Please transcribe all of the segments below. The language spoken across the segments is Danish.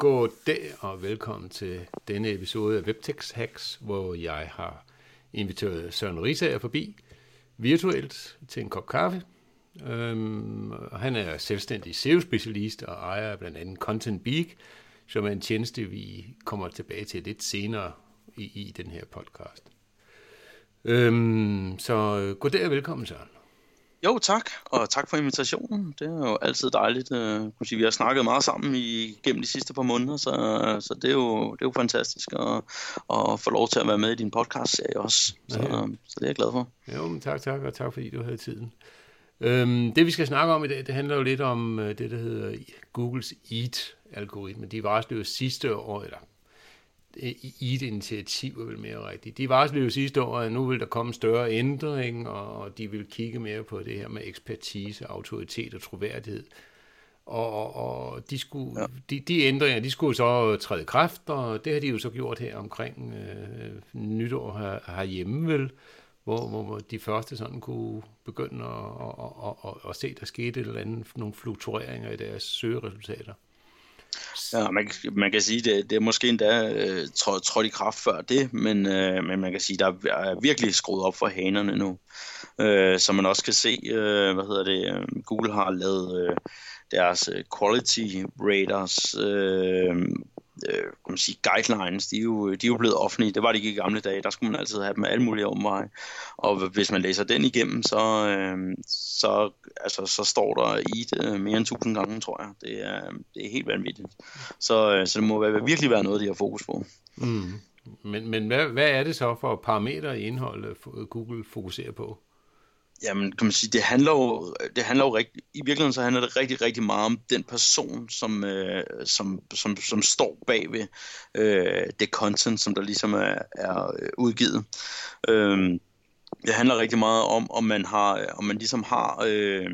God goddag og velkommen til denne episode af Webtex Hacks, hvor jeg har inviteret Søren Risager forbi virtuelt til en kop kaffe. Øhm, han er selvstændig SEO-specialist og ejer blandt andet Content Beak, som er en tjeneste, vi kommer tilbage til lidt senere i, i den her podcast. Øhm, så goddag og velkommen, Søren. Jo, tak, og tak for invitationen. Det er jo altid dejligt. Sige, vi har snakket meget sammen i, gennem de sidste par måneder, så, så det, er jo, det er jo fantastisk at, at få lov til at være med i din podcast-serie også. Så, ja. så det er jeg glad for. Jo, men tak, tak, og tak fordi du havde tiden. Øhm, det vi skal snakke om i dag, det handler jo lidt om uh, det, der hedder Googles EAT-algoritme. De varslede jo sidste år, eller i et initiativ er vel mere rigtigt. De varslede jo sidste år, at nu vil der komme større ændring, og de vil kigge mere på det her med ekspertise, autoritet og troværdighed. Og, og de, skulle, ja. de, de ændringer, de skulle så træde kraft, og det har de jo så gjort her omkring øh, nytår her, herhjemme vel, hvor, hvor de første sådan kunne begynde at, at, at, at, at se, der skete et eller andet, nogle fluktueringer i deres søgeresultater. Ja, man, man kan sige, det, det er måske endda øh, trådt i kraft før det, men, øh, men man kan sige, der er virkelig skruet op for hanerne nu. Øh, som man også kan se, øh, hvad hedder det, øh, Google har lavet øh, deres øh, quality raters øh, øh, kan man sige, guidelines, de er, jo, de er jo blevet offentlige. Det var de ikke i gamle dage. Der skulle man altid have dem alle mulige omveje. Og hvis man læser den igennem, så, øh, så, altså, så står der i det øh, mere end tusind gange, tror jeg. Det er, det er helt vanvittigt. Så, øh, så det må være, virkelig være noget, de har fokus på. Mm. Men, men hvad, hvad er det så for parametre i indholdet, Google fokuserer på? Jamen, kan man sige, det handler jo, det handler jo rigtig, i virkeligheden så handler det rigtig, rigtig meget om den person, som, øh, som, som, som står bag ved øh, det content, som der ligesom er, er øh, udgivet. Øh, det handler rigtig meget om, om man har, om man ligesom har, øh,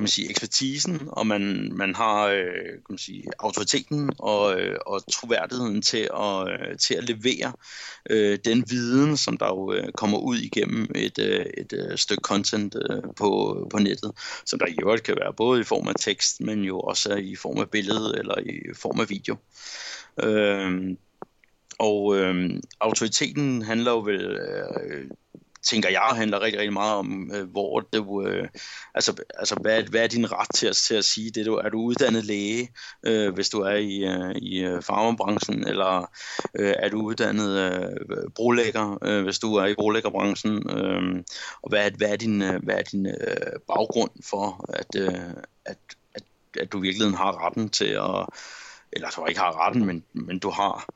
kan man sige, ekspertisen, og man, man har øh, kan man sige, autoriteten og, øh, og troværdigheden til at, øh, til at levere øh, den viden, som der jo øh, kommer ud igennem et, øh, et øh, stykke content øh, på, på nettet, som der i øvrigt kan være både i form af tekst, men jo også i form af billede eller i form af video. Øh, og øh, autoriteten handler jo vel øh, tænker jeg, handler rigtig, rigtig meget om, øh, hvor du, øh, altså, altså hvad, hvad er din ret til at, til at sige det? Du, er du uddannet læge, øh, hvis du er i, øh, i øh, farmabranchen, eller øh, er du uddannet øh, brolægger, øh, hvis du er i brolæggerbranchen? Øh, og hvad hvad er din, øh, hvad er din øh, baggrund for, at, øh, at, at, at du virkelig har retten til at, eller du ikke har retten, men, men du har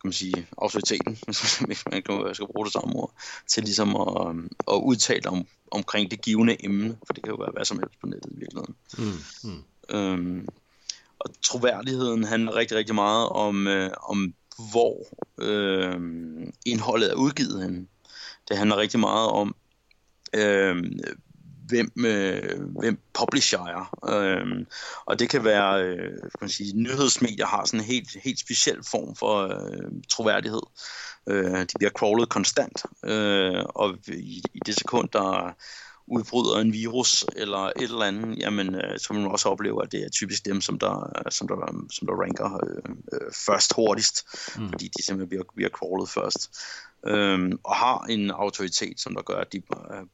kan man sige, autoriteten, hvis man kan, skal bruge det samme ord, til ligesom at, at udtale om, omkring det givende emne, for det kan jo være hvad som helst på nettet i virkeligheden. Mm, mm. Øhm, og troværdigheden handler rigtig, rigtig meget om, øh, om hvor øh, indholdet er udgivet henne. Det handler rigtig meget om, øh, hvem, øh, hvem publisher er. Øhm, og det kan være, øh, kan man sige, nyhedsmedier har sådan en helt, helt speciel form for øh, troværdighed. Øh, de bliver crawlet konstant, øh, og i, i det sekund, der udbryder en virus eller et eller andet, jamen, øh, så vil man også opleve, at det er typisk dem, som der, som der, som der ranker øh, øh, først hurtigst, mm. fordi de simpelthen bliver, bliver crawlet først. Øh, og har en autoritet, som der gør, at de øh,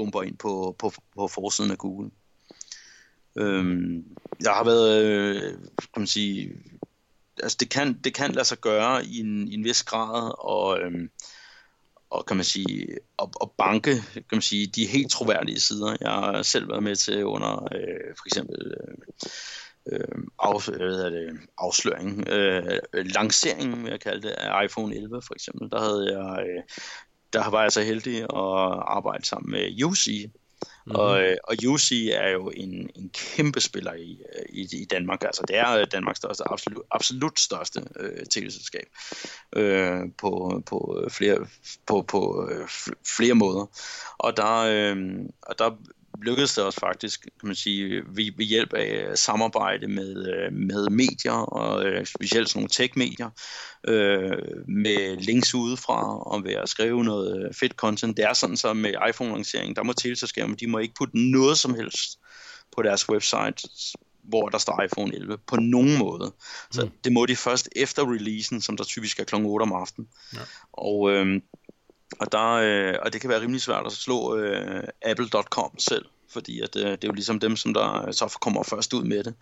bomber ind på, på, på forsiden af Google. Øhm, jeg har været, øh, kan man sige, altså det kan, det kan lade sig gøre i en, i en vis grad, og, øhm, og kan man sige, og, og banke, kan man sige, de helt troværdige sider. Jeg har selv været med til under øh, for eksempel øh, øh, af, hvad det, afsløring, øh, lanceringen, vil jeg kalde det, af iPhone 11 for eksempel. Der havde jeg øh, der var jeg så heldig at arbejde sammen med UC. Mm-hmm. Og, øh, og UC er jo en, en kæmpe spiller i, i, i Danmark. Altså det er Danmarks største, absolut, absolut største øh, teleselskab øh, på, på, flere, på, på øh, flere måder. Og der, øh, og der lykkedes det os faktisk, kan man sige, ved, ved hjælp af samarbejde med, øh, med medier, og øh, specielt sådan nogle tech-medier, øh, med links udefra, og ved at skrive noget fedt content. Det er sådan så med iPhone-lancering, der må teleselskaberne, de må ikke putte noget som helst på deres website, hvor der står iPhone 11 på nogen måde. Så mm. det må de først efter releasen, som der typisk er kl. 8 om aftenen. Ja. Og, øh, og, der, øh, og det kan være rimelig svært at slå øh, apple.com selv fordi at, øh, det er jo ligesom dem, som der øh, så kommer først ud med det,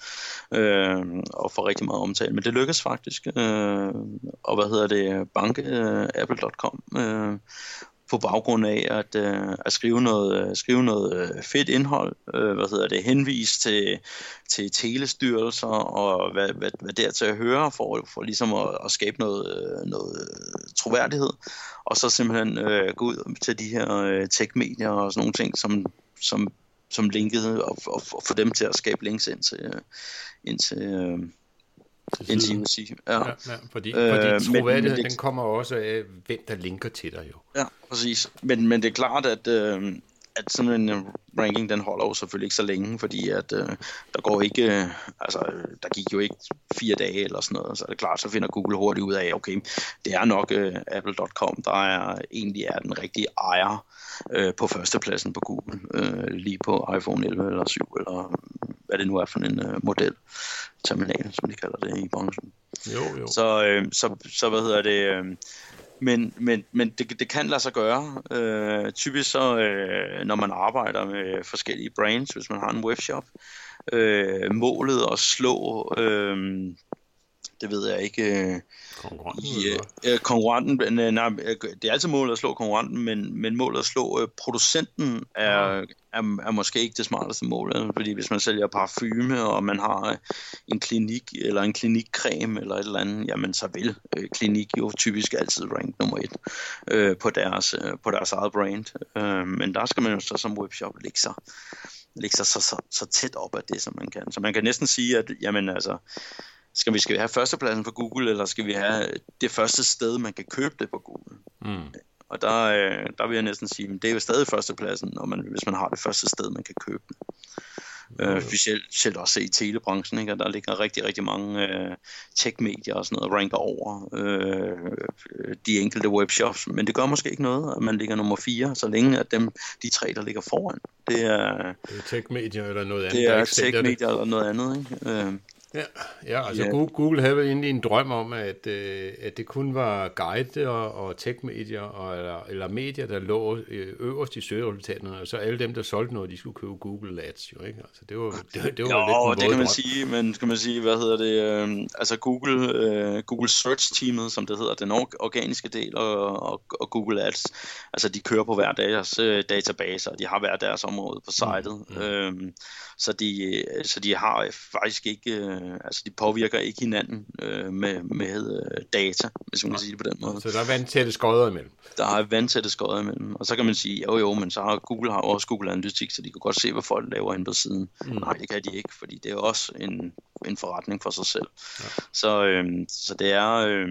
øh, og får rigtig meget omtale. Men det lykkes faktisk, øh, og hvad hedder det, banke øh, apple.com, øh, på baggrund af at, øh, at skrive noget, øh, skrive noget øh, fedt indhold, øh, hvad hedder det, henvise til, til telestyrelser og hvad, hvad, hvad der til at høre for, for ligesom at, at skabe noget, øh, noget troværdighed, og så simpelthen øh, gå ud til de her øh, tech-medier og sådan nogle ting, som, som, som linkede, og, og, og få dem til at skabe links ind til, ind til øh, Intimacy. Ja. Ja, ja, fordi, øh, fordi troværdigheden den kommer også af, hvem der linker til dig jo. Ja, præcis. Men, men det er klart, at, øh, at sådan en øh, ranking, den holder jo selvfølgelig ikke så længe, fordi at øh, der går ikke, øh, altså der gik jo ikke fire dage eller sådan noget, så er det klart, så finder Google hurtigt ud af, okay, det er nok øh, apple.com, der er egentlig er den rigtige ejer øh, på førstepladsen på Google, øh, lige på iPhone 11 eller 7, eller hvad det nu er for en øh, model, terminal, som de kalder det i branchen. Jo, jo. Så, øh, så, så hvad hedder det... Øh, men, men, men det, det kan lade sig gøre. Øh, typisk så, øh, når man arbejder med forskellige brands, hvis man har en webshop, øh, målet at slå, øh, det ved jeg ikke, øh, konkurrenten, i, øh, konkurrenten øh, nej, øh, det er altid målet at slå konkurrenten, men, men målet at slå øh, producenten er, ja. er, er måske ikke det smarteste mål, fordi hvis man sælger parfume, og man har øh, en klinik, eller en klinikcreme, eller et eller andet, jamen så vil øh, klinik jo typisk altid rank nummer et øh, på, deres, øh, på deres eget brand, øh, men der skal man jo så som webshop lægge sig lægge sig så, så, så tæt op af det, som man kan. Så man kan næsten sige, at jamen, altså, skal vi, skal vi have førstepladsen på Google, eller skal vi have det første sted, man kan købe det på Google? Mm. Og der, øh, der vil jeg næsten sige, at det er jo stadig førstepladsen, når man, hvis man har det første sted, man kan købe det. Øh, specielt, specielt også i telebranchen, ikke? der ligger rigtig, rigtig mange øh, tech-medier og sådan noget, ranker over øh, de enkelte webshops, men det gør måske ikke noget, at man ligger nummer 4, så længe at dem, de tre, der ligger foran, det er, det er tech-medier eller noget andet. Det er tech-medier eller noget andet. Ikke? Øh, Ja, ja altså ja. Google havde vel egentlig en drøm om, at, øh, at det kun var guide og, og tech-medier og, eller, eller medier, der lå øh, øverst i søgeresultaterne, og så alle dem, der solgte noget, de skulle købe Google Ads jo, ikke? Altså det var, det, det var jo, lidt det kan man drøm. sige, men skal man sige, hvad hedder det, øh, altså Google, øh, Google Search-teamet, som det hedder, den organiske del, og, og, og Google Ads, altså de kører på hver deres øh, databaser, de har hver deres område på sitet, mm, mm. Øh, så, de, så de har faktisk ikke... Øh, øh, altså de påvirker ikke hinanden øh, med, med øh, data, hvis man kan sige det på den måde. Så der er vandtætte skodder imellem? Der er vandtætte skodder imellem, og så kan man sige, jo jo, men så har Google har også Google Analytics, så de kan godt se, hvad folk laver inde på siden. Mm. Nej, det kan de ikke, fordi det er også en, en forretning for sig selv. Ja. Så, øh, så det er... Øh,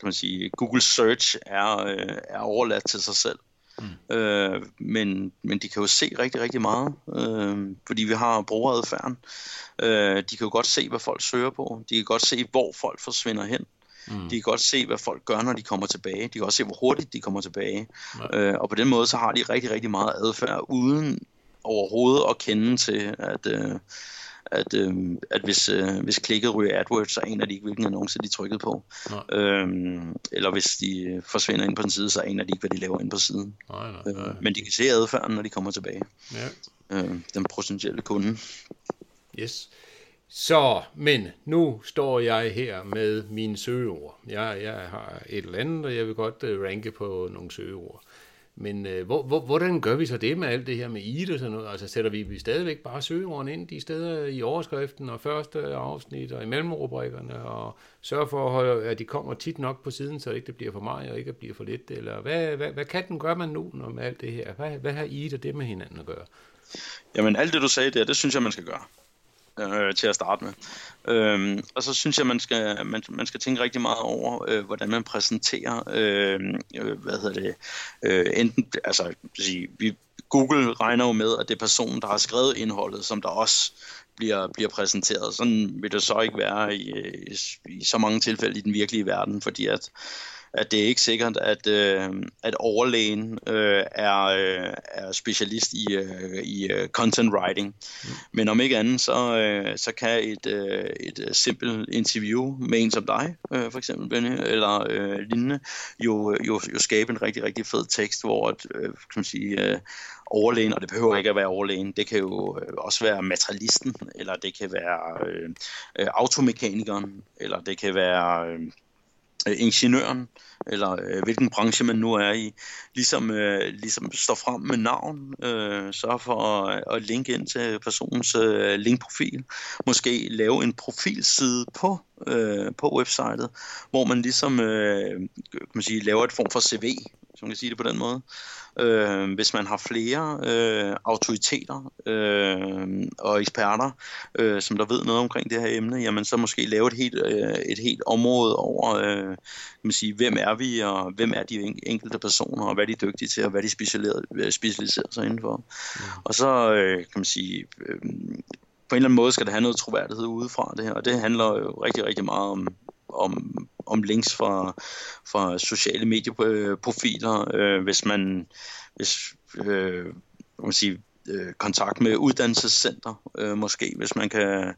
kan man sige, Google Search er, øh, er overladt til sig selv. Mm. Øh, men, men de kan jo se rigtig, rigtig meget, øh, fordi vi har brugeradfærden. Øh, de kan jo godt se, hvad folk søger på. De kan godt se, hvor folk forsvinder hen. Mm. De kan godt se, hvad folk gør, når de kommer tilbage. De kan også se, hvor hurtigt de kommer tilbage. Øh, og på den måde, så har de rigtig, rigtig meget adfærd, uden overhovedet at kende til, at... Øh, at, øh, at hvis, øh, hvis klikket ryger AdWords, så aner de ikke, hvilken annonce de trykkede på. Øhm, eller hvis de forsvinder ind på en side, så aner de ikke, hvad de laver ind på siden. Nej, nej, nej. Øh, men de kan se adfærden, når de kommer tilbage. Ja. Øh, den potentielle kunde. Yes. Så, men nu står jeg her med mine søgeord. Jeg, jeg har et eller andet, og jeg vil godt uh, ranke på nogle søgeord. Men øh, hvor, hvor, hvordan gør vi så det med alt det her med IT og sådan noget? Altså sætter vi, vi stadigvæk bare søgeordene ind de steder i overskriften og første afsnit og i mellemrubrikkerne og sørger for, at de kommer tit nok på siden, så det ikke bliver for meget og ikke bliver for lidt? Eller hvad, hvad, hvad kan den gøre man nu når med alt det her? Hvad, hvad har IT og det med hinanden at gøre? Jamen alt det du sagde der, det synes jeg man skal gøre øh, til at starte med. Øhm, og så synes jeg, man skal, man, man skal tænke rigtig meget over, øh, hvordan man præsenterer, øhm, øh, hvad hedder det, øh, enten, altså, sige, vi, Google regner jo med, at det er personen, der har skrevet indholdet, som der også bliver, bliver præsenteret. Sådan vil det så ikke være i, i, i så mange tilfælde i den virkelige verden, fordi at at det er ikke sikkert, at, øh, at overlægen øh, er, øh, er specialist i, øh, i uh, content writing. Mm. Men om ikke andet, så, øh, så kan et, øh, et simpelt interview med en som dig, øh, for eksempel Benny, eller øh, lignende, jo, jo, jo skabe en rigtig, rigtig fed tekst, hvor at, øh, kan man sige, øh, overlægen, og det behøver ikke at være overlægen, det kan jo øh, også være materialisten, eller det kan være øh, øh, automekanikeren, eller det kan være øh, Øh, ingeniøren, eller øh, hvilken branche man nu er i, ligesom, øh, ligesom står frem med navn, øh, sørger for at, at linke ind til personens øh, linkprofil, måske lave en profilside på, øh, på websitet, hvor man ligesom øh, kan man sige, laver et form for CV, som man kan sige det på den måde, øh, hvis man har flere øh, autoriteter øh, og eksperter, øh, som der ved noget omkring det her emne, jamen så måske lave et helt, øh, et helt område over, øh, kan man sige, hvem er vi, og hvem er de enkelte personer, og hvad de er dygtige til, og hvad de specialiserer, specialiserer sig indenfor. Mm. Og så øh, kan man sige, øh, på en eller anden måde skal det have noget troværdighed udefra det her, og det handler jo rigtig, rigtig meget om, om, om links fra, fra sociale medieprofiler, øh, hvis man hvis, øh, man sige, øh, kontakt med uddannelsescenter, øh, måske, hvis man kan,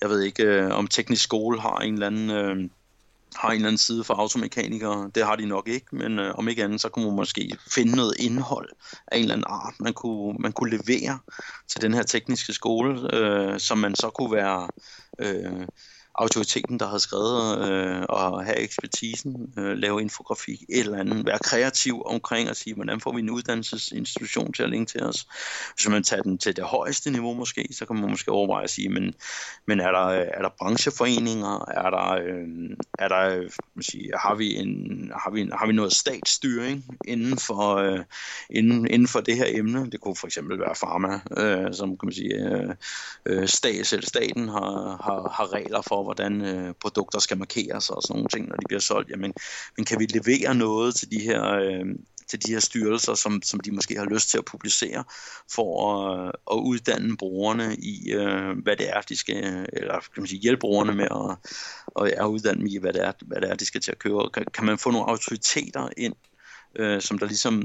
jeg ved ikke, øh, om teknisk skole har en eller anden... Øh, har en eller anden side for automekanikere. Det har de nok ikke, men øh, om ikke andet, så kunne man måske finde noget indhold af en eller anden art, man kunne, man kunne levere til den her tekniske skole, øh, som man så kunne være øh, autoriteten, der har skrevet øh, og have ekspertisen, øh, lave infografik, et eller andet, være kreativ omkring at sige, hvordan får vi en uddannelsesinstitution til at linke til os. Hvis man tager den til det højeste niveau måske, så kan man måske overveje at sige, men, men er, der, øh, er der brancheforeninger, er der, øh, er der øh, sige, har, vi en, har, vi en, har vi noget statsstyring inden for, øh, inden, inden for det her emne? Det kunne for eksempel være pharma, øh, som kan man sige, øh, øh stat, eller staten har, har, har regler for, hvordan øh, produkter skal markeres og sådan nogle ting, når de bliver solgt. Jamen, men kan vi levere noget til de her, øh, til de her styrelser, som, som de måske har lyst til at publicere, for at, at uddanne brugerne i, øh, hvad det er, de skal, eller kan man sige, hjælpe brugerne med at, at, at uddanne dem i, hvad det, er, hvad det er, de skal til at købe. Kan, kan man få nogle autoriteter ind, øh, som der ligesom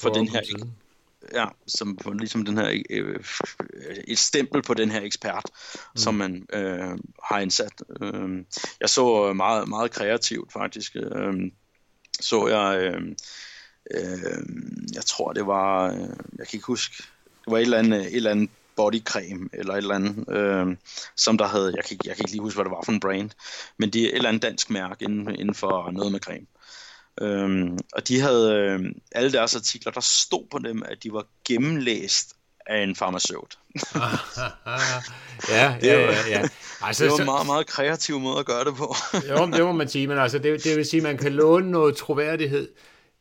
for den her ja, som på ligesom den her, øh, et stempel på den her ekspert, mm. som man øh, har indsat. Øh, jeg så meget, meget kreativt faktisk, øh, så jeg, øh, øh, jeg tror det var, øh, jeg kan ikke huske, det var et eller andet, et eller andet bodycreme eller et eller andet, øh, som der havde, jeg kan, jeg kan ikke lige huske, hvad det var for en brand, men det er et eller andet dansk mærke inden, inden for noget med creme. Øhm, og de havde øh, alle deres artikler, der stod på dem, at de var gennemlæst af en farmaceut. ja, ja, ja, ja. Altså, det var en meget, meget kreativ måde at gøre det på. jo, det må man sige, men altså, det, det vil sige, at man kan låne noget troværdighed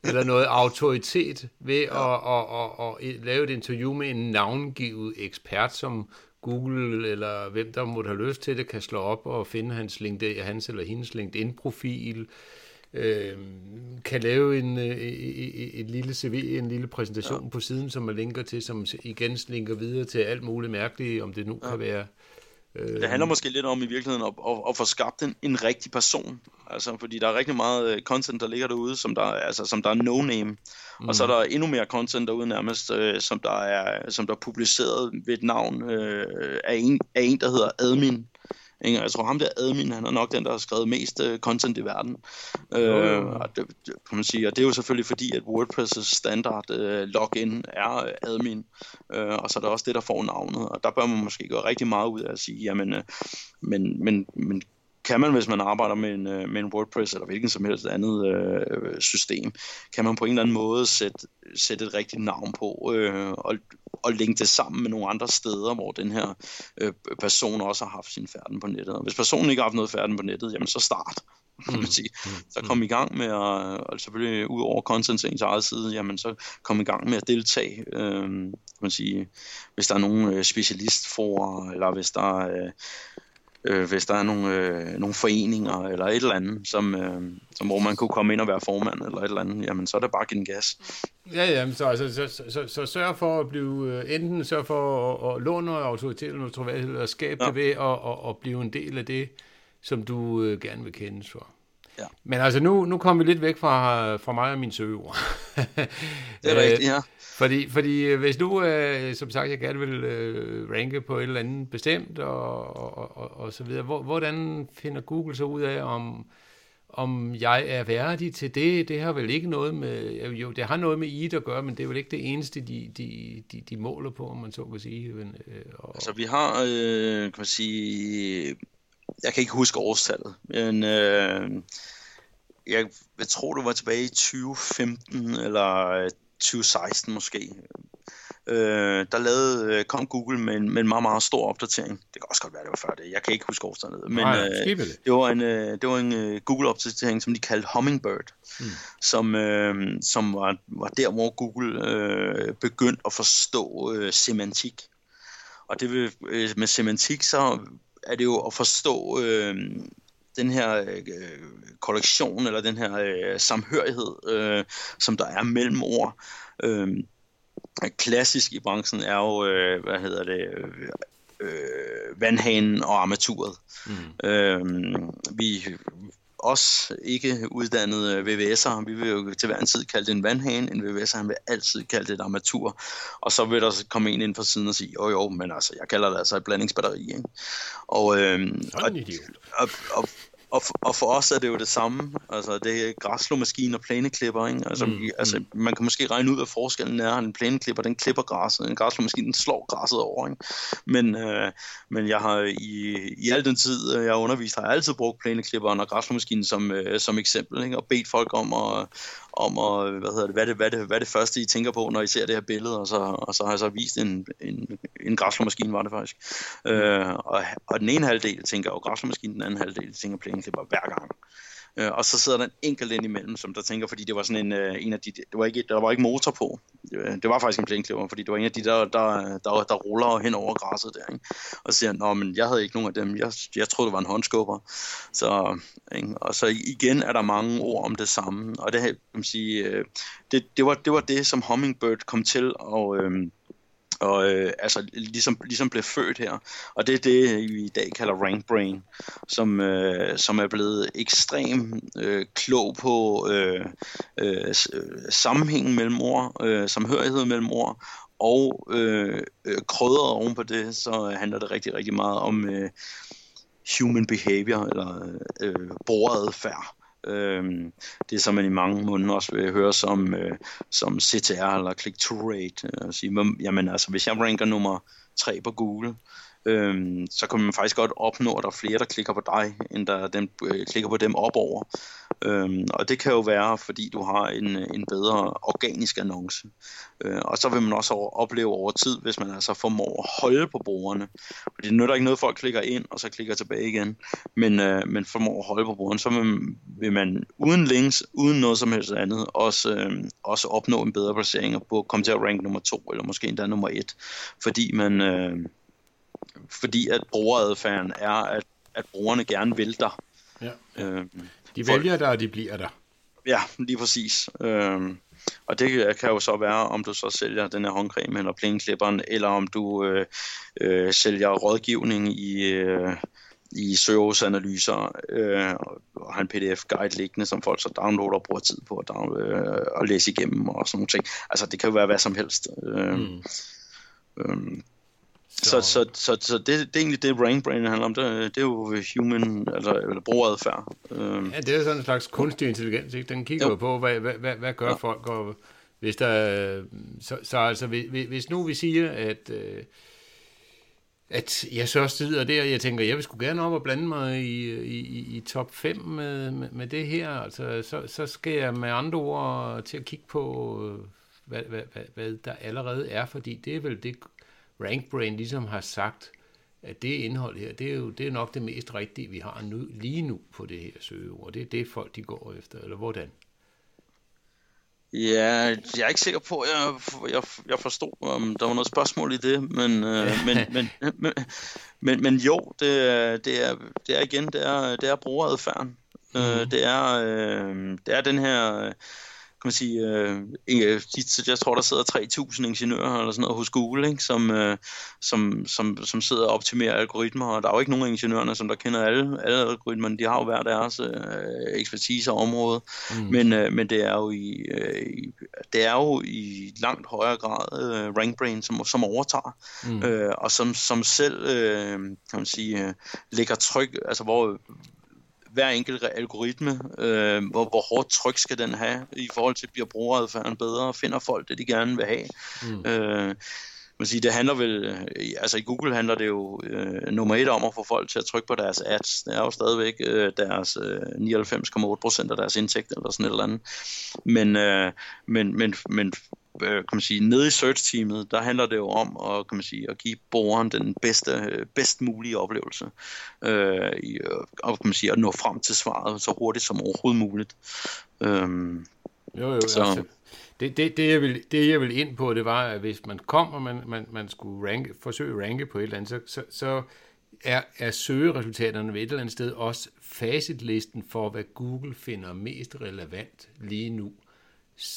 eller noget autoritet ved ja. at, at, at, at lave et interview med en navngivet ekspert, som Google eller hvem der måtte have lyst til det, kan slå op og finde hans, LinkedIn, hans eller hendes LinkedIn-profil, øh, kan lave en, øh, et, et lille CV, en lille præsentation ja. på siden, som man linker til, som igen linker videre til alt muligt mærkeligt, om det nu ja. kan være... Øh, det handler måske lidt om i virkeligheden at, at, at få skabt en, en rigtig person. Altså, fordi der er rigtig meget øh, content, der ligger derude, som der, altså, som der er no-name. Mm. Og så er der endnu mere content derude nærmest, øh, som, der er, som der er publiceret ved et navn øh, af, en, af en, der hedder admin. Ikke? Jeg tror ham der admin, han er nok den, der har skrevet mest uh, content i verden. Øh, og, det, det, kan man sige, og det er jo selvfølgelig fordi, at WordPress' standard uh, login er admin, uh, og så er der også det, der får navnet, og der bør man måske gøre rigtig meget ud af at sige, jamen, uh, men, men, men kan man, hvis man arbejder med en, med en WordPress eller hvilken som helst andet øh, system, kan man på en eller anden måde sætte, sætte et rigtigt navn på øh, og, og linke det sammen med nogle andre steder, hvor den her øh, person også har haft sin færden på nettet. Og hvis personen ikke har haft noget færden på nettet, jamen så start. Kan man mm. sige. Mm. Så kom i gang med at, og selvfølgelig ud over content til ens eget side, jamen så kom i gang med at deltage, øh, kan man sige, hvis der er nogle øh, specialistforer, eller hvis der er, øh, hvis der er nogle, øh, nogle foreninger eller et eller andet, som, øh, som, hvor man kunne komme ind og være formand eller et eller andet, jamen så er det bare den gas. Ja, ja, så, altså, så, så, så, så sørg for at blive, øh, enten sørg for at, at låne noget autoritet eller troværdighed, og skabe ja. det ved at, at, at blive en del af det, som du øh, gerne vil kendes for. Ja. Men altså, nu, nu kommer vi lidt væk fra, fra mig og min søgeord. Det er rigtigt, ja. Fordi, fordi øh, hvis nu, øh, som sagt, jeg gerne vil øh, ranke på et eller andet bestemt, og, og, og, og så videre, hvor, hvordan finder Google så ud af, om, om jeg er værdig til det? Det har vel ikke noget med, jo, det har noget med IT at gøre, men det er vel ikke det eneste, de, de, de, de måler på, om man så kan sige. Men, øh, og... Altså, vi har, øh, kan man sige, jeg kan ikke huske årstallet, men øh, jeg vil tro, det var tilbage i 2015 eller 2016 måske. Øh, der lavede, øh, kom Google med en, med en meget, meget stor opdatering. Det kan også godt være, det var før det. Jeg kan ikke huske årstallet. Men Nej, øh, det var en, øh, det var en øh, Google-opdatering, som de kaldte Hummingbird. Mm. Som, øh, som var, var der, hvor Google øh, begyndte at forstå øh, semantik. Og det vil, øh, med semantik, så er det jo at forstå øh, den her øh, kollektion, eller den her øh, samhørighed, øh, som der er mellem ord. Øh, klassisk i branchen er jo, øh, hvad hedder det, øh, vandhanen og armaturet. Mm. Øh, vi os ikke uddannede VVS'ere, vi vil jo til hver en tid kalde det en vandhane, en VVS'er han vil altid kalde det et armatur, og så vil der komme en ind fra siden og sige, jo jo, men altså, jeg kalder det altså et blandingsbatteri, ikke? Og, øh, og, og, og, og, for, og for os er det jo det samme. Altså, det er græslåmaskine og plæneklipper, ikke? Altså, mm, altså, mm. man kan måske regne ud, hvad forskellen er. En plæneklipper, den klipper græsset. En græslåmaskine, den slår græsset over, ikke? Men, øh, men jeg har i, i al den tid, jeg har undervist, har jeg altid brugt plæneklipperen og græslåmaskinen som, øh, som eksempel, ikke? Og bedt folk om at, om at, hvad hedder det, hvad det, hvad det, hvad det første, I tænker på, når I ser det her billede, og så, og så har jeg så vist en, en, en græslåmaskine, var det faktisk. Øh, og, og den ene halvdel tænker jo græsslåmaskinen, den anden halvdel tænker plæneklipper hver gang. Øh, og så sidder der en enkelt ind imellem, som der tænker, fordi det var sådan en, øh, en af de, det var ikke, der var ikke motor på. Øh, det, var faktisk en plæneklipper, fordi det var en af de der, der, der, der ruller hen over græsset der, ikke? Og siger nå, men jeg havde ikke nogen af dem, jeg, jeg troede, det var en håndskubber. Så, ikke? Og så igen er der mange ord om det samme, og det, kan man sige, øh, det, det, var, det var det, som Hummingbird kom til at... Øh, og øh, altså ligesom, ligesom blev født her. Og det er det, vi i dag kalder rank brain, som, øh, som er blevet ekstremt øh, klog på øh, øh, øh, sammenhængen mellem ord, øh, samhørighed mellem ord, og øh, øh, krydret oven på det, så handler det rigtig, rigtig meget om øh, human behavior, eller øh, brugeradfærd. Øh, det som man i mange måneder også vil høre som, øh, som CTR eller click-to rate. Øh, sige, jamen altså, hvis jeg ranker nummer 3 på Google, øhm, så kan man faktisk godt opnå, at der er flere, der klikker på dig, end der dem, øh, klikker på dem op over. Øhm, og det kan jo være, fordi du har en, en bedre organisk annonce. Øh, og så vil man også opleve over tid, hvis man altså formår at holde på brugerne. Fordi det nytter ikke noget, folk klikker ind, og så klikker tilbage igen. Men, øh, men formår at holde på brugerne, så vil, vil man uden links, uden noget som helst andet, også, øh, også opnå en bedre placering og komme til at rank nummer to, eller måske endda nummer et. Fordi man... Øh, fordi at brugeradfærden er, at, at brugerne gerne vil dig. Ja. Øh, de vælger dig, og de bliver der. Ja, lige præcis. Øh, og det kan jo så være, om du så sælger den her håndcreme eller plæneklipperen, eller om du øh, øh, sælger rådgivning i, øh, i søgeanalyser øh, og har en pdf-guide liggende, som folk så downloader og bruger tid på at, down, øh, at læse igennem og sådan nogle ting. Altså det kan jo være hvad som helst. Øh, mm. øh, så, så, så, så det, det er egentlig det, rank brain handler om. Det, det er jo human, altså, eller brugeradfærd. Øhm. Ja, det er sådan en slags kunstig intelligens. Ikke? Den kigger jo på, hvad, hvad, hvad, hvad gør ja. folk, og hvis der, så, så altså, hvis, nu vi siger, at, øh, at jeg så sidder der, og jeg tænker, jeg vil sgu gerne op og blande mig i, i, i top 5 med, med, med det her, altså, så, så skal jeg med andre ord til at kigge på, hvad, hvad, hvad, hvad der allerede er, fordi det er vel det, RankBrain ligesom har sagt, at det indhold her, det er jo det er nok det mest rigtige, vi har nu, lige nu på det her søgeord. Det er det, folk de går efter, eller hvordan? Ja, jeg er ikke sikker på, at jeg, jeg, jeg forstod, om der var noget spørgsmål i det, men, øh, men, men, men, men, men jo, det, det, er, det er igen, det er, det er brugeradfærden. Mm. Øh, det, er, øh, det er den her man sige, øh, øh jeg tror, der sidder 3.000 ingeniører eller sådan noget hos Google, ikke? Som, øh, som, som, som sidder og optimerer algoritmer, og der er jo ikke nogen af ingeniørerne, som der kender alle, alle algoritmerne, de har jo hver deres øh, ekspertise og område, mm. men, øh, men det er jo i, øh, det er jo i langt højere grad øh, RankBrain, som, som overtager, mm. øh, og som, som selv, øh, kan man sige, øh, lægger tryk, altså hvor hver enkelt algoritme, øh, hvor, hvor hårdt tryk skal den have i forhold til, bliver brugeradfærden bedre, finder folk det, de gerne vil have. Mm. Øh, man siger, det handler vel, altså i Google handler det jo øh, nummer et om at få folk til at trykke på deres ads. Det er jo stadigvæk øh, deres øh, 99,8% af deres indtægt eller sådan et eller andet. Men, øh, men, men, men øh, kan man sige, nede i search-teamet, der handler det jo om at, kan man sige, at give brugeren den bedste, bedst mulige oplevelse, øh, og kan man sige, at nå frem til svaret så hurtigt som overhovedet muligt. Øhm, jo, jo, så. altså, det, det, det, jeg vil, det jeg vil ind på, det var, at hvis man kom, og man, man, man skulle ranke, forsøge at ranke på et eller andet, så, så, så er, er søgeresultaterne ved et eller andet sted også facitlisten for, hvad Google finder mest relevant lige nu.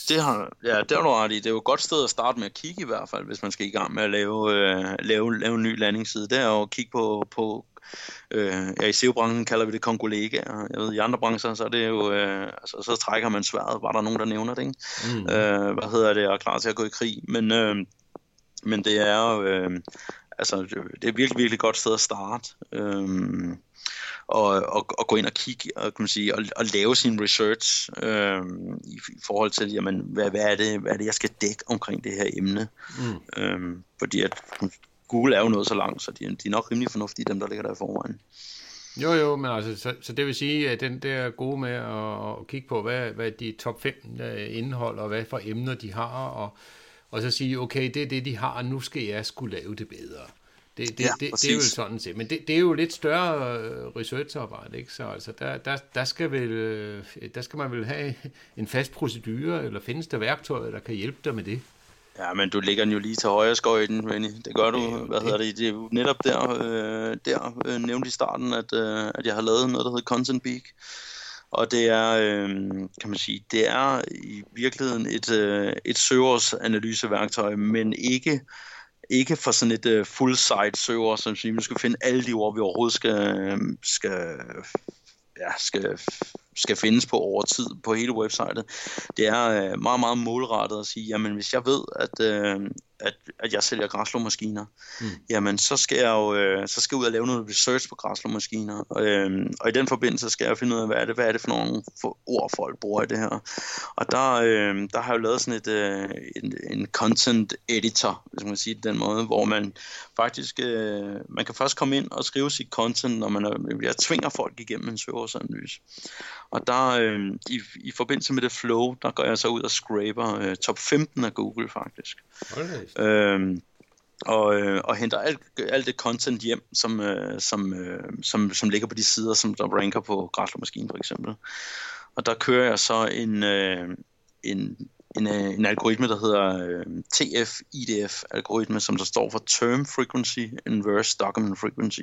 Det har, ja, det har du ret i. Det er jo et godt sted at starte med at kigge i hvert fald, hvis man skal i gang med at lave, øh, lave, lave en ny landingsside. Det er jo at kigge på, på øh, ja, i SEO-branchen kalder vi det kongolegaer. Jeg ved, i andre brancher, så er det jo, øh, altså, så trækker man sværet. Var der nogen, der nævner det, ikke? Mm. Øh, hvad hedder det, og er klar til at gå i krig. Men, øh, men det er jo, øh, altså, det er virkelig, virkelig godt sted at starte. Øh, og, og, og gå ind og kigge og, kan man sige, og, og lave sin research øh, i, i forhold til, jamen, hvad, hvad, er det, hvad er det, jeg skal dække omkring det her emne. Mm. Øh, fordi at Google er jo noget så langt, så de, de er nok rimelig fornuftige, dem der ligger der i forvejen. Jo, jo, men altså, så, så det vil sige, at den der gode med at, at kigge på, hvad, hvad de top 5 indeholder, og hvad for emner de har, og, og så sige, okay, det er det, de har, og nu skal jeg skulle lave det bedre. Det, det, ja, det, det er jo sådan set. Men det, det er jo lidt større øh, researcharbejde, ikke? Så altså, der, der, der, skal vel, øh, der skal man vel have en fast procedure, eller findes der værktøjer, der kan hjælpe dig med det? Ja, men du ligger den jo lige til højre skøjten, Renny. Det gør du, hvad hedder det, det er netop der, øh, der øh, nævnte i starten, at, øh, at jeg har lavet noget, der hedder Content Beak. Og det er, øh, kan man sige, det er i virkeligheden et, øh, et søgersanalyse-værktøj, men ikke ikke for sådan et uh, full-site søger, som siger, vi skal finde alle de ord, vi overhovedet skal, øh, skal, ja, skal skal findes på over tid på hele websitet. Det er øh, meget, meget målrettet at sige, jamen hvis jeg ved, at, øh, at, at jeg sælger græslåmaskiner, mm. jamen så skal jeg jo øh, så skal jeg ud og lave noget research på græslåmaskiner. Øh, og i den forbindelse skal jeg finde ud af, hvad er det, hvad er det for nogle for ord, folk bruger i det her. Og der, øh, der har jeg jo lavet sådan et, øh, en, en content editor, hvis man kan sige det den måde, hvor man faktisk, øh, man kan først komme ind og skrive sit content, når man er, jeg tvinger folk igennem en søgeårsanalyse. Og der øh, i, i forbindelse med det flow, der går jeg så ud og scraper øh, top 15 af Google faktisk. Okay. Øh, og, øh, og henter alt, alt det content hjem, som, øh, som, øh, som, som ligger på de sider, som der ranker på Græslermaskinen for eksempel. Og der kører jeg så en, øh, en, en, øh, en algoritme, der hedder øh, TF-IDF-algoritme, som der står for Term Frequency Inverse Document Frequency.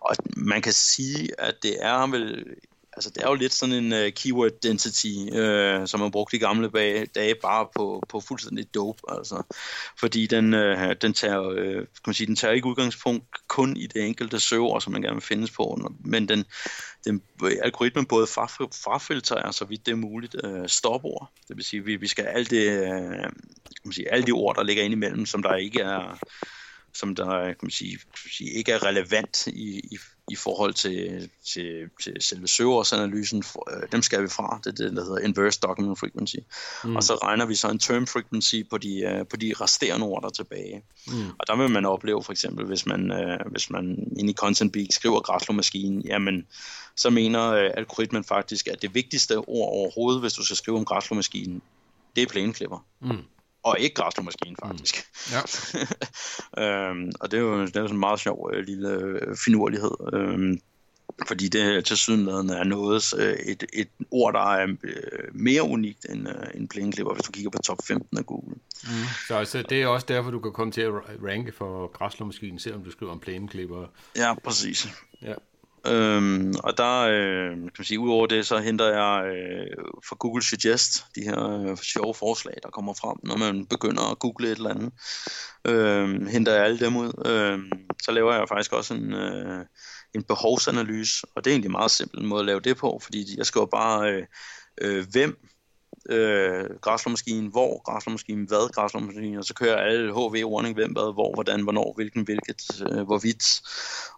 Og man kan sige, at det er vel altså det er jo lidt sådan en uh, keyword density, uh, som man brugte i gamle bag, dage bare på, på fuldstændig dope, altså. Fordi den, uh, den, tager, uh, kan man sige, den tager ikke udgangspunkt kun i det enkelte søgeord, som man gerne vil findes på, men den, den algoritmen både frafiltrerer, så vidt det er muligt, uh, stopord. Det vil sige, vi, vi skal alt det, uh, kan man sige, alle de ord, der ligger ind imellem, som der ikke er som der kan man sige, kan man sige, ikke er relevant i, i, i forhold til, til, til selve søgeårsanalysen, øh, dem skal vi fra. Det er det, der hedder inverse document frequency. Mm. Og så regner vi så en term frequency på de, uh, på de resterende ord, der er tilbage. Mm. Og der vil man opleve for eksempel, hvis man, uh, hvis man ind i Content Beak skriver græslåmaskinen, jamen så mener uh, algoritmen faktisk, at det vigtigste ord overhovedet, hvis du skal skrive om græslåmaskinen, det er plæneklipper. Mm og ikke græslåmaskinen faktisk. Mm. Ja. øhm, og det er jo, det er jo sådan en meget sjov øh, lille øh, finurlighed. Øhm, fordi det til sydenladende er noget, øh, et, et ord, der er øh, mere unikt end, øh, end plæneklipper, hvis du kigger på top 15 af Google. Mm. Så altså, det er også derfor, du kan komme til at ranke for græslåmaskinen, selvom du skriver om plæneklipper. Ja, præcis. Ja. Øhm, og der, øh, kan man sige, udover det, så henter jeg øh, fra Google Suggest de her øh, sjove forslag, der kommer frem, når man begynder at google et eller andet. Øhm, henter jeg alle dem ud. Øhm, så laver jeg faktisk også en, øh, en behovsanalyse, og det er egentlig en meget simpel måde at lave det på, fordi jeg skriver bare, øh, øh, hvem øh, græslåmaskinen, hvor græslåmaskinen, hvad græslåmaskinen, og så kører alle HV warning, hvem, hvad, hvor, hvordan, hvornår, hvilken, hvilket, øh, hvorvidt.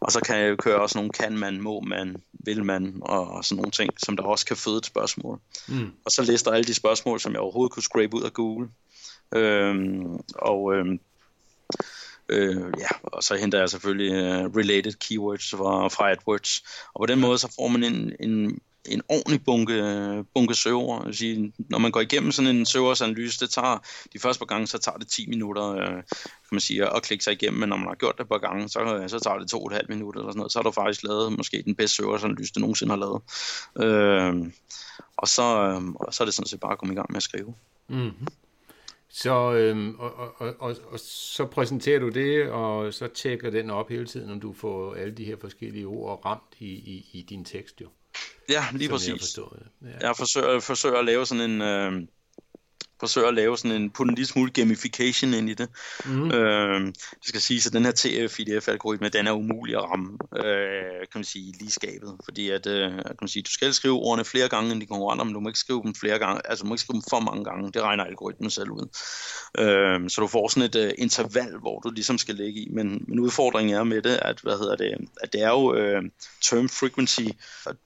Og så kan jeg køre også nogle kan man, må man, vil man, og, og sådan nogle ting, som der også kan føde et spørgsmål. Mm. Og så lister alle de spørgsmål, som jeg overhovedet kunne scrape ud af Google. Øhm, og øhm, Øh, ja, og så henter jeg selvfølgelig uh, related keywords fra, fra AdWords. Og på den måde så får man en, en en ordentlig bunke, bunke server. Sige, når man går igennem sådan en serversanalyse, det tager de første par gange, så tager det 10 minutter øh, kan man sige, at klikke sig igennem, men når man har gjort det et par gange, så, øh, så tager det to og et halvt minutter eller sådan noget. Så har du faktisk lavet måske den bedste serversanalyse, du nogensinde har lavet. Øh, og, så, øh, og så er det sådan set bare at komme i gang med at skrive. Mm-hmm. Så, øhm, og, og, og, og så præsenterer du det, og så tjekker den op hele tiden, om du får alle de her forskellige ord ramt i, i, i din tekst jo. Ja, lige præcis. Jeg, ja. jeg forsøger, forsøger at lave sådan en... Øh, forsøger at lave sådan en, putte en lille smule gamification ind i det. Mm. Øh, det skal sige, at den her TF-IDF-algoritme, den er umulig at ramme, øh, kan man sige, lige skabet. Fordi at, øh, kan man sige, du skal skrive ordene flere gange end de konkurrenter, men du må ikke skrive dem flere gange, altså du må ikke skrive dem for mange gange. Det regner algoritmen selv ud. Øh, så du får sådan et uh, interval, hvor du ligesom skal ligge i. Men, men udfordringen er med det, at, hvad hedder det, at det er jo uh, term frequency.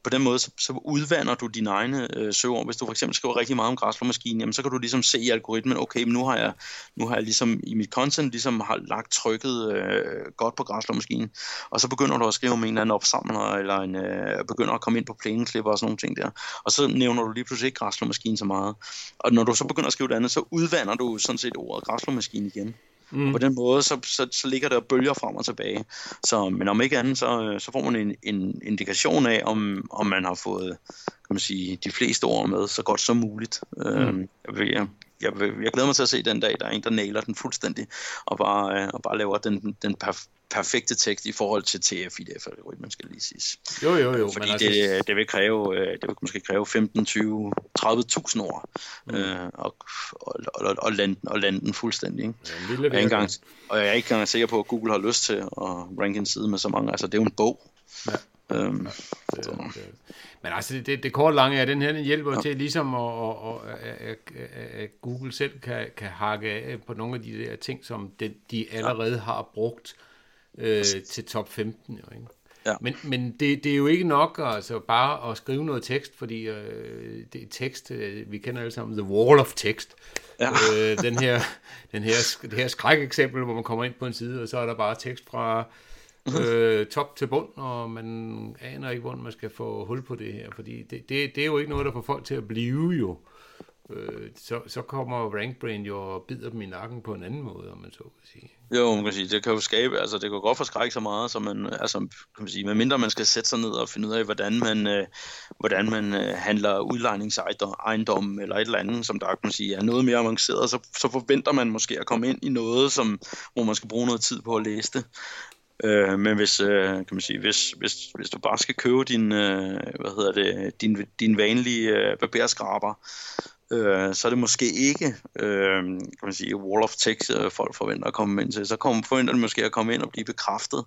På den måde, så, så udvander du dine egne uh, søger. Hvis du for eksempel skriver rigtig meget om græsslåmaskinen, jamen så kan du ligesom se i algoritmen, okay, men nu har jeg, nu har jeg ligesom i mit content ligesom har lagt trykket øh, godt på græslåmaskinen, og så begynder du at skrive om en eller anden opsamler, eller en, øh, begynder at komme ind på plæneklipper og sådan nogle ting der, og så nævner du lige pludselig ikke græslåmaskinen så meget. Og når du så begynder at skrive det andet, så udvander du sådan set ordet græslåmaskine igen. Mm. Og på den måde, så, så, så ligger der bølger frem og tilbage. Så, men om ikke andet, så, så får man en, en indikation af, om, om man har fået kan man sige, de fleste ord med så godt som muligt. Mm. Øhm, jeg, jeg, jeg glæder mig til at se den dag, der er en, der nailer den fuldstændig, og bare, øh, og bare laver den, den perf- perfekte tekst i forhold til TF-IDF-algoritmen, skal lige siges. Jo, jo, jo. Fordi men det, altså... det, vil kræve, øh, det vil måske kræve 15, 20, 30.000 ord, mm. øh, og, og, og, og, lande, og lande den fuldstændig. Ikke? Ja, og, jeg engang, og jeg er ikke engang sikker på, at Google har lyst til at ranke en side med så mange. Altså, det er jo en bog. Ja. Øhm, ja, det, det, men altså, det, det, korte lange er, at den her hjælper ja. til ligesom at, at, at, at Google selv kan, kan hakke af på nogle af de der ting, som de, de allerede ja. har brugt øh, til top 15. Jo, ikke? Ja. Men, men det, det er jo ikke nok altså bare at skrive noget tekst, fordi øh, det er tekst, øh, vi kender alle sammen The Wall of Text. Ja. Øh, den her, den her, det her skrækeksempel, hvor man kommer ind på en side, og så er der bare tekst fra øh, top til bund, og man aner ikke, hvordan man skal få hul på det her, fordi det, det, det er jo ikke noget, der får folk til at blive jo. Øh, så, så kommer RankBrain jo og bider dem i nakken på en anden måde, om man så kan sige. Jo, man kan sige, det kan jo skabe, altså det kan godt forskrække så meget, så man, altså, kan man sige, medmindre man skal sætte sig ned og finde ud af, hvordan man, øh, hvordan man øh, handler udlejningsejendom eller et eller andet, som der kan man sige, er noget mere avanceret, så, så forventer man måske at komme ind i noget, som, hvor man skal bruge noget tid på at læse det. Øh, men hvis, øh, kan man sige, hvis, hvis, hvis du bare skal købe din, øh, hvad hedder det, din, din vanlige øh, barberskraber, øh, så er det måske ikke øh, kan man sige, wall of text, øh, folk forventer at komme ind til. Så kommer, forventer de måske at komme ind og blive bekræftet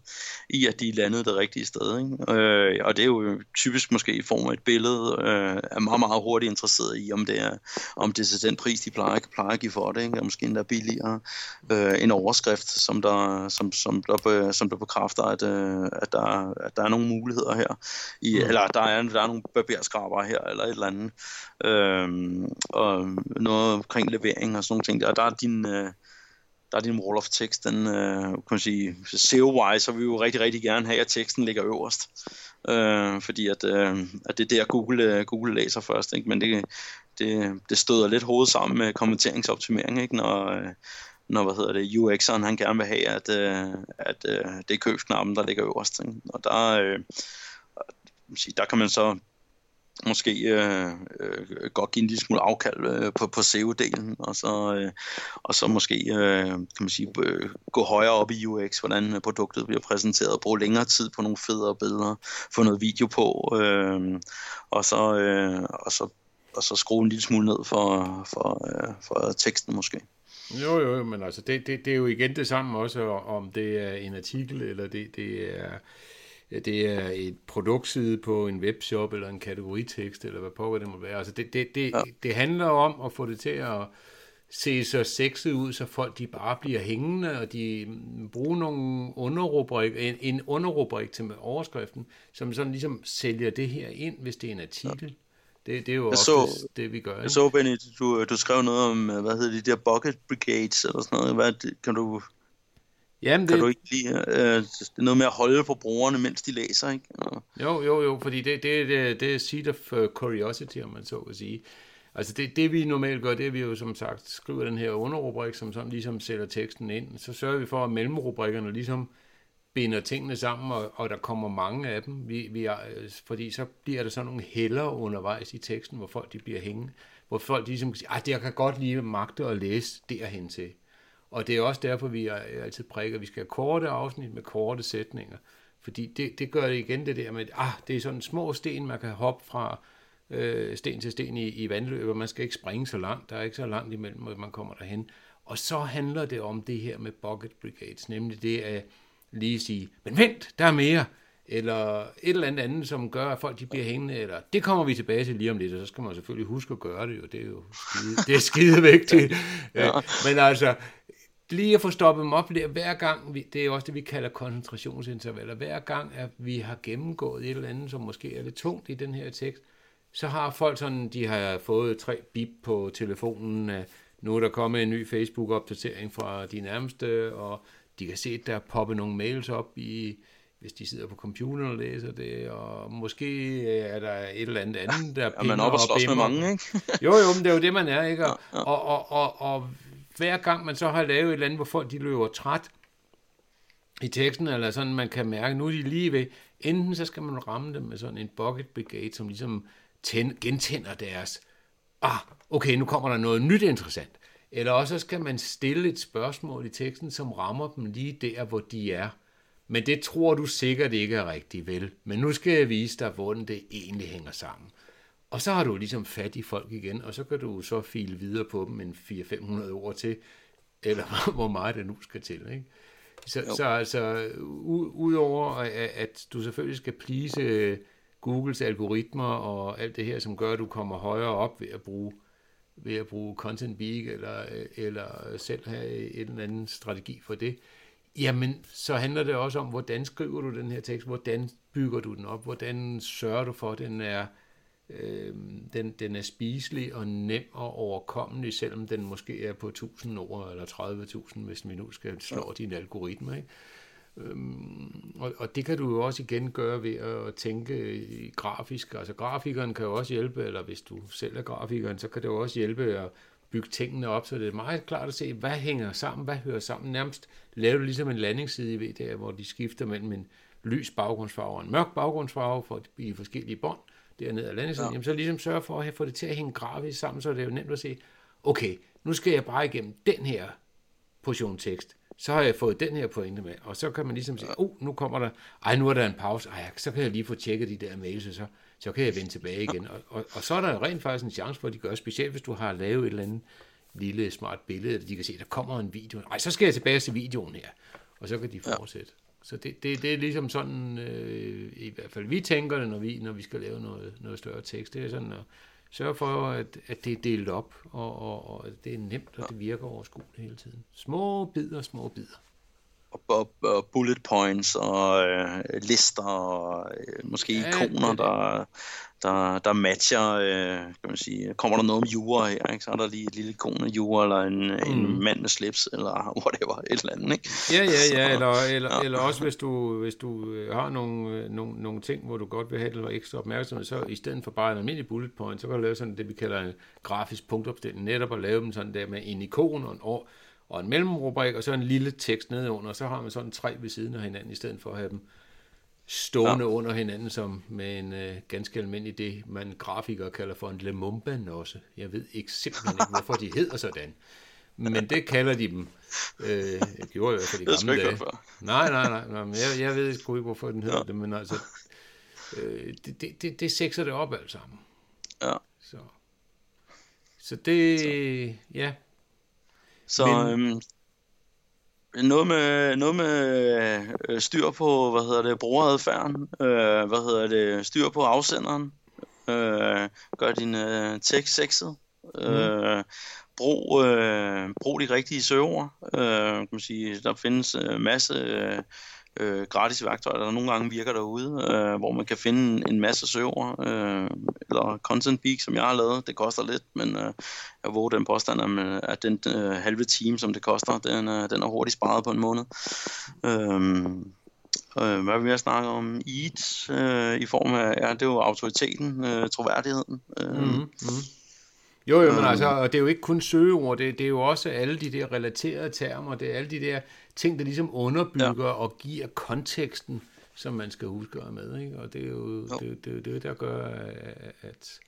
i, at de er landet det rigtige sted. Ikke? Øh, og det er jo typisk måske i form af et billede, øh, er meget, meget hurtigt interesseret i, om det er, om det er den pris, de plejer, plejer at give for det, ikke? og måske endda billigere. Øh, en overskrift, som der, som, som der, som der bekræfter, at, øh, at, der, at der er nogle muligheder her. I, mm. Eller der er, der er nogle barberskraber her, eller et eller andet. Øh, og noget omkring levering og sådan nogle ting der. Der er din, øh, der er din wall of text, den, øh, kan man sige, SEO-wise, så vil vi jo rigtig, rigtig gerne have, at teksten ligger øverst. Øh, fordi at, øh, at det er der, Google, øh, Google læser først, ikke? men det, det, det støder lidt hovedet sammen med kommenteringsoptimering, ikke? Når, øh, når hvad hedder det, UX'eren han gerne vil have, at, øh, at øh, det er købsknappen, der ligger øverst. Ikke? Og der, øh, der kan man så måske øh, øh, godt give en lille smule afkald øh, på, på SEO-delen, og så, øh, og så måske øh, kan man sige, øh, gå højere op i UX, hvordan øh, produktet bliver præsenteret, bruge længere tid på nogle federe billeder, få noget video på, øh, og, så, øh, og, så, og så skrue en lille smule ned for, for, øh, for teksten måske. Jo, jo, men altså, det, det, det er jo igen det samme også, om det er en artikel, eller det, det er det er et produktside på en webshop, eller en kategoritekst, eller hvad på det må være. Altså det, det, det, ja. det handler om at få det til at se så sexet ud, så folk de bare bliver hængende, og de bruger nogle underrubrik, en, en underrubrik til overskriften, som sådan ligesom sælger det her ind, hvis det er en artikel. Ja. Det, det er jo også så, det, vi gør. Ikke? Jeg så, Benny, du, du skrev noget om, hvad hedder de der bucket brigades, eller sådan noget. Hvad, kan du Jamen, det... Kan du ikke lide, øh, det er noget med at holde på brugerne, mens de læser, ikke? Og... Jo, jo, jo, fordi det, det, det, det er seed of uh, curiosity, om man så vil sige. Altså det, det vi normalt gør, det er vi jo som sagt skriver den her underrubrik, som sådan ligesom sætter teksten ind. Så sørger vi for, at mellemrubrikkerne ligesom binder tingene sammen, og, og der kommer mange af dem. Vi, vi er, fordi så bliver der sådan nogle heller undervejs i teksten, hvor folk de bliver hængende. Hvor folk ligesom siger, at jeg kan godt lige magte at læse derhen til. Og det er også derfor, vi altid prædiker, at vi skal have korte afsnit med korte sætninger. Fordi det, det gør det igen det der med, ah, det er sådan små sten, man kan hoppe fra øh, sten til sten i, i vandløb, og man skal ikke springe så langt. Der er ikke så langt imellem, at man kommer derhen. Og så handler det om det her med bucket brigades, nemlig det at lige sige, men vent, der er mere eller et eller andet andet, som gør, at folk de bliver hængende, eller det kommer vi tilbage til lige om lidt, og så skal man selvfølgelig huske at gøre det jo, det er jo skide, det er skide vigtigt. Ja. Men altså, lige at få stoppet dem op hver gang, vi, det er også det, vi kalder koncentrationsintervaller, hver gang, at vi har gennemgået et eller andet, som måske er lidt tungt i den her tekst, så har folk sådan, de har fået tre bip på telefonen, nu er der kommet en ny Facebook-opdatering fra de nærmeste, og de kan se, at der er poppet nogle mails op i, hvis de sidder på computeren og læser det, og måske er der et eller andet andet, der ja, man er oppe og slås med mange, ikke? jo, jo, men det er jo det, man er, ikke? Og, ja, ja. og, og, og, og hver gang man så har lavet et eller andet, hvor folk de løber træt i teksten, eller sådan, man kan mærke, nu er de lige ved, enten så skal man ramme dem med sådan en bucket brigade, som ligesom tænd, gentænder deres, ah, okay, nu kommer der noget nyt interessant. Eller også skal man stille et spørgsmål i teksten, som rammer dem lige der, hvor de er. Men det tror du sikkert ikke er rigtigt, vel? Men nu skal jeg vise dig, hvordan det egentlig hænger sammen. Og så har du ligesom fat i folk igen, og så kan du så file videre på dem en 400-500 ord til, eller hvor meget det nu skal til. Ikke? Så, så altså, udover at, at du selvfølgelig skal plise Googles algoritmer og alt det her, som gør, at du kommer højere op ved at bruge ved at bruge Content Beak eller, eller selv have en eller anden strategi for det, jamen så handler det også om, hvordan skriver du den her tekst, hvordan bygger du den op, hvordan sørger du for, at den er øh, den, den er spiselig og nem og overkommelig, selvom den måske er på 1000 ord eller 30.000, hvis vi nu skal slå din algoritme. Ikke? Øhm, og, og det kan du jo også igen gøre ved at tænke grafisk. Altså grafikeren kan jo også hjælpe, eller hvis du selv er grafikeren, så kan det jo også hjælpe at bygge tingene op, så det er meget klart at se, hvad hænger sammen, hvad hører sammen. Nærmest lave du ligesom en landingsside i VDA, hvor de skifter mellem en lys baggrundsfarve og en mørk baggrundsfarve for i forskellige bånd, dernede af landingssiden, ja. jamen så ligesom sørge for at få det til at hænge grafisk sammen, så det er jo nemt at se, okay, nu skal jeg bare igennem den her portion tekst, så har jeg fået den her pointe med, og så kan man ligesom sige, oh, nu kommer der, ej, nu er der en pause, ej, så kan jeg lige få tjekket de der mails, og så, så kan jeg vende tilbage igen. Og, og, og så er der rent faktisk en chance for, at de gør, specielt hvis du har lavet et eller andet lille smart billede, eller de kan se, der kommer en video. Ej, så skal jeg tilbage til videoen her, og så kan de fortsætte. Så det, det, det er ligesom sådan, øh, i hvert fald vi tænker det, når vi, når vi skal lave noget, noget større tekst. Det er sådan at sørge for, at, at det er delt op, og, og, og det er nemt, og det virker overskueligt hele tiden. Små bidder, små bidder og, og bullet points og øh, lister og øh, måske ja, ikoner, det, der, der, der matcher, øh, kan man sige, kommer der noget om jura her, ikke? så er der lige et lille ikon af jura, eller en, mm. en mand med slips, eller whatever, et eller andet, ikke? Ja, ja, ja, eller, eller, ja. eller også hvis du, hvis du øh, har nogle, øh, nogle, nogle ting, hvor du godt vil have noget ekstra opmærksomhed, så i stedet for bare en almindelig bullet point, så kan du lave sådan det, vi kalder en grafisk punktopstilling, netop at lave dem sådan der med en ikon og en år, og en mellemrubrik, og så en lille tekst nedenunder, og så har man sådan tre ved siden af hinanden, i stedet for at have dem stående ja. under hinanden som med en øh, ganske almindelig det, man grafiker kalder for en lemumba også. Jeg ved ikke simpelthen ikke, hvorfor de hedder sådan. Men det kalder de dem. Øh, det gjorde jeg i hvert fald i gamle dage. Nej, nej, nej. nej men jeg, jeg ved sgu ikke, hvorfor den hedder ja. det, men altså, øh, det, det, det, det sekser det op alt sammen. Ja. Så, så det, så. ja. Så, men, øhm, noget med, noget med øh, styr på, hvad hedder det, brugeradfærden, øh, hvad hedder det, styr på afsenderen, øh, gør din øh, tekst sexet, øh, mm. brug, øh, brug de rigtige søger, øh, kan man sige, der findes øh, masse øh, øh, gratis værktøjer, der nogle gange virker derude, øh, hvor man kan finde en masse server, øh, eller Content Peak, som jeg har lavet. Det koster lidt, men øh, jeg våger den påstand, øh, at den øh, halve time, som det koster, den, øh, den er hurtigt sparet på en måned. Øh, øh, hvad vil jeg snakke om? EAT øh, i form af, ja, det er jo autoriteten, øh, troværdigheden. Øh, mm-hmm. Jo, jo, men altså, og det er jo ikke kun søgeord, det, det er jo også alle de der relaterede termer, det er alle de der ting, der ligesom underbygger ja. og giver konteksten, som man skal huske at med. Ikke? Og det er jo, jo. Det, det, det, der gør, at,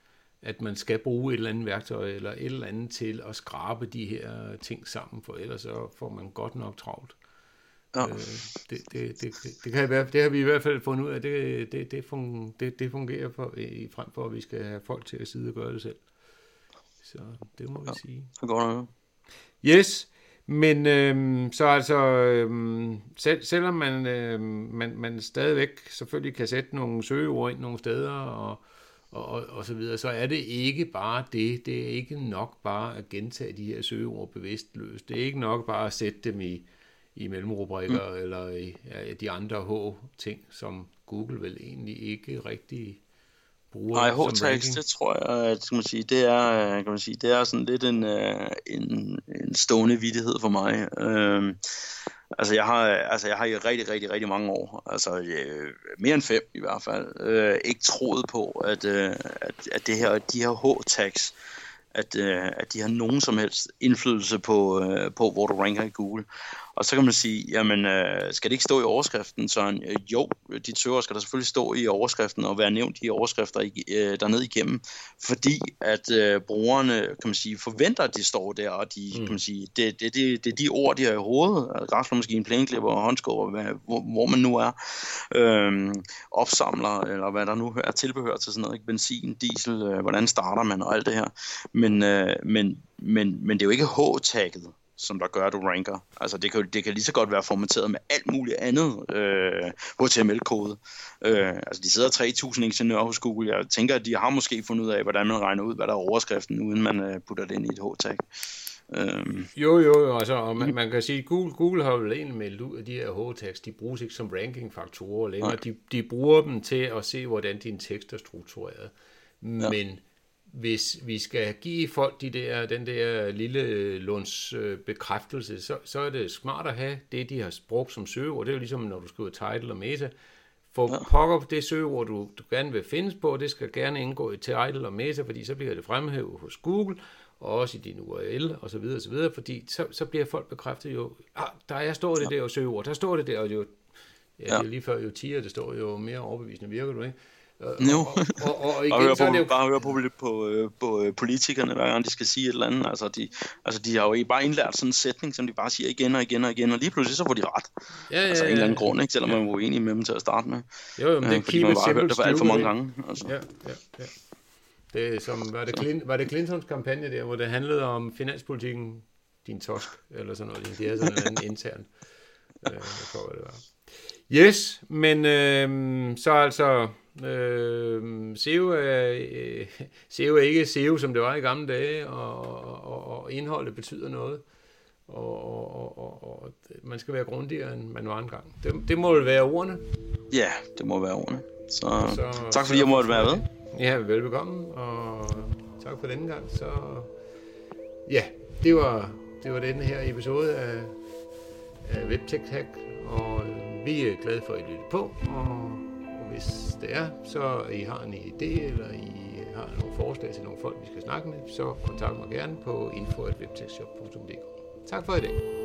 at man skal bruge et eller andet værktøj eller et eller andet til at skrabe de her ting sammen, for ellers så får man godt nok travlt. Ja. Øh, det, det, det, det, kan være, det har vi i hvert fald fundet ud af, det, det, det, fungerer, det, det fungerer for, i, frem for, at vi skal have folk til at sidde og gøre det selv. Så det må vi ja, sige. Det går nok. Yes, men øhm, så altså, øhm, selv, selvom man, øhm, man, man stadigvæk selvfølgelig kan sætte nogle søgeord ind nogle steder og, og, og, og så videre, så er det ikke bare det. Det er ikke nok bare at gentage de her søgeord bevidstløst. Det er ikke nok bare at sætte dem i, i mellemrubrikker mm. eller i ja, de andre H-ting, som Google vel egentlig ikke rigtig bruger Nej, H-tags, det tror jeg, at, skal man sige, det er, kan man sige, det er sådan lidt en, øh, en, en stående vidighed for mig. Øhm, altså, jeg har, altså, jeg har i rigtig, rigtig, rigtig mange år, altså øh, mere end fem i hvert fald, øh, ikke troet på, at, øh, at, at det her, de her H-tags, at, øh, at de har nogen som helst indflydelse på, øh, på, hvor du ranker i Google. Og så kan man sige, jamen, øh, skal det ikke stå i overskriften? Så øh, jo, dit søger skal der selvfølgelig stå i overskriften og være nævnt i overskrifter øh, dernede igennem, fordi at øh, brugerne, kan man sige, forventer, at de står der, og de, mm. kan man sige, det, det, det, det er de ord, de har i hovedet, græsslåmaskine, plæneklipper, håndskår, hvor, hvor man nu er, øh, opsamler, eller hvad der nu er tilbehør til sådan noget, ikke? benzin, diesel, øh, hvordan starter man og alt det her. Men, øh, men, men, men det er jo ikke H-tagget, som der gør, at du ranker. Altså det kan, det kan lige så godt være formateret med alt muligt andet øh, HTML-kode. Øh, altså de sidder 3.000 ingeniører hos Google. Jeg tænker, at de har måske fundet ud af, hvordan man regner ud, hvad der er overskriften, uden man øh, putter det ind i et H-tag. Øhm. Jo, jo, jo, altså, og man, man kan sige, at Google, Google har jo egentlig meldt ud, at de her H-tags, de bruges ikke som ranking-faktorer længere. De, de bruger dem til at se, hvordan din tekst er struktureret. Ja. Hvis vi skal give folk de der, den der lille lunds bekræftelse, så, så er det smart at have det, de har brugt som søgeord. Det er jo ligesom, når du skriver title og meta. For ja. pokker det søgeord, du, du gerne vil findes på, det skal gerne indgå i title og meta, fordi så bliver det fremhævet hos Google, og også i din URL og så videre, og så videre, fordi så, så bliver folk bekræftet jo, ah, der er, står det ja. der og søgeord, der står det der, og jo, ja, ja. Det er lige før jo 10, det står jo mere overbevisende virker du, ikke? No. Og, og, og, og igen, høre så er det jo... Bare høre på, på, på, øh, på øh, politikerne, hver gang de skal sige et eller andet. Altså de, altså, de har jo bare indlært sådan en sætning, som de bare siger igen og igen og igen, og lige pludselig så får de ret. Ja, ja, altså en eller anden grund, ikke? selvom ja. man var uenig med dem til at starte med. Jo, jo men det er fordi man bare har hørt det for alt for mange gange. Altså. Ja, ja, ja. Det er som, var det, Clint, var det Clintons kampagne der, hvor det handlede om finanspolitikken, din tosk, eller sådan noget. Det er sådan en anden intern. Øh, jeg tror, hvad det var. Yes, men øh, så altså, øh, SEO, er, øh, SEO er ikke SEO, som det var i gamle dage, og, og, og indholdet betyder noget. Og, og, og, og man skal være grundigere, end man var engang. Det, det må vel være ordene? Ja, det må være ordene. Så, så tak fordi jeg måtte være med. Ja, velbekomme, og tak for denne gang. Så ja, det var, det var denne her episode af, af WebTech Hack, og vi er glade for, at I lytter på, og hvis det er, så I har en idé, eller I har nogle forslag til nogle folk, vi skal snakke med, så kontakt mig gerne på info.webtechshop.dk. Tak for i dag.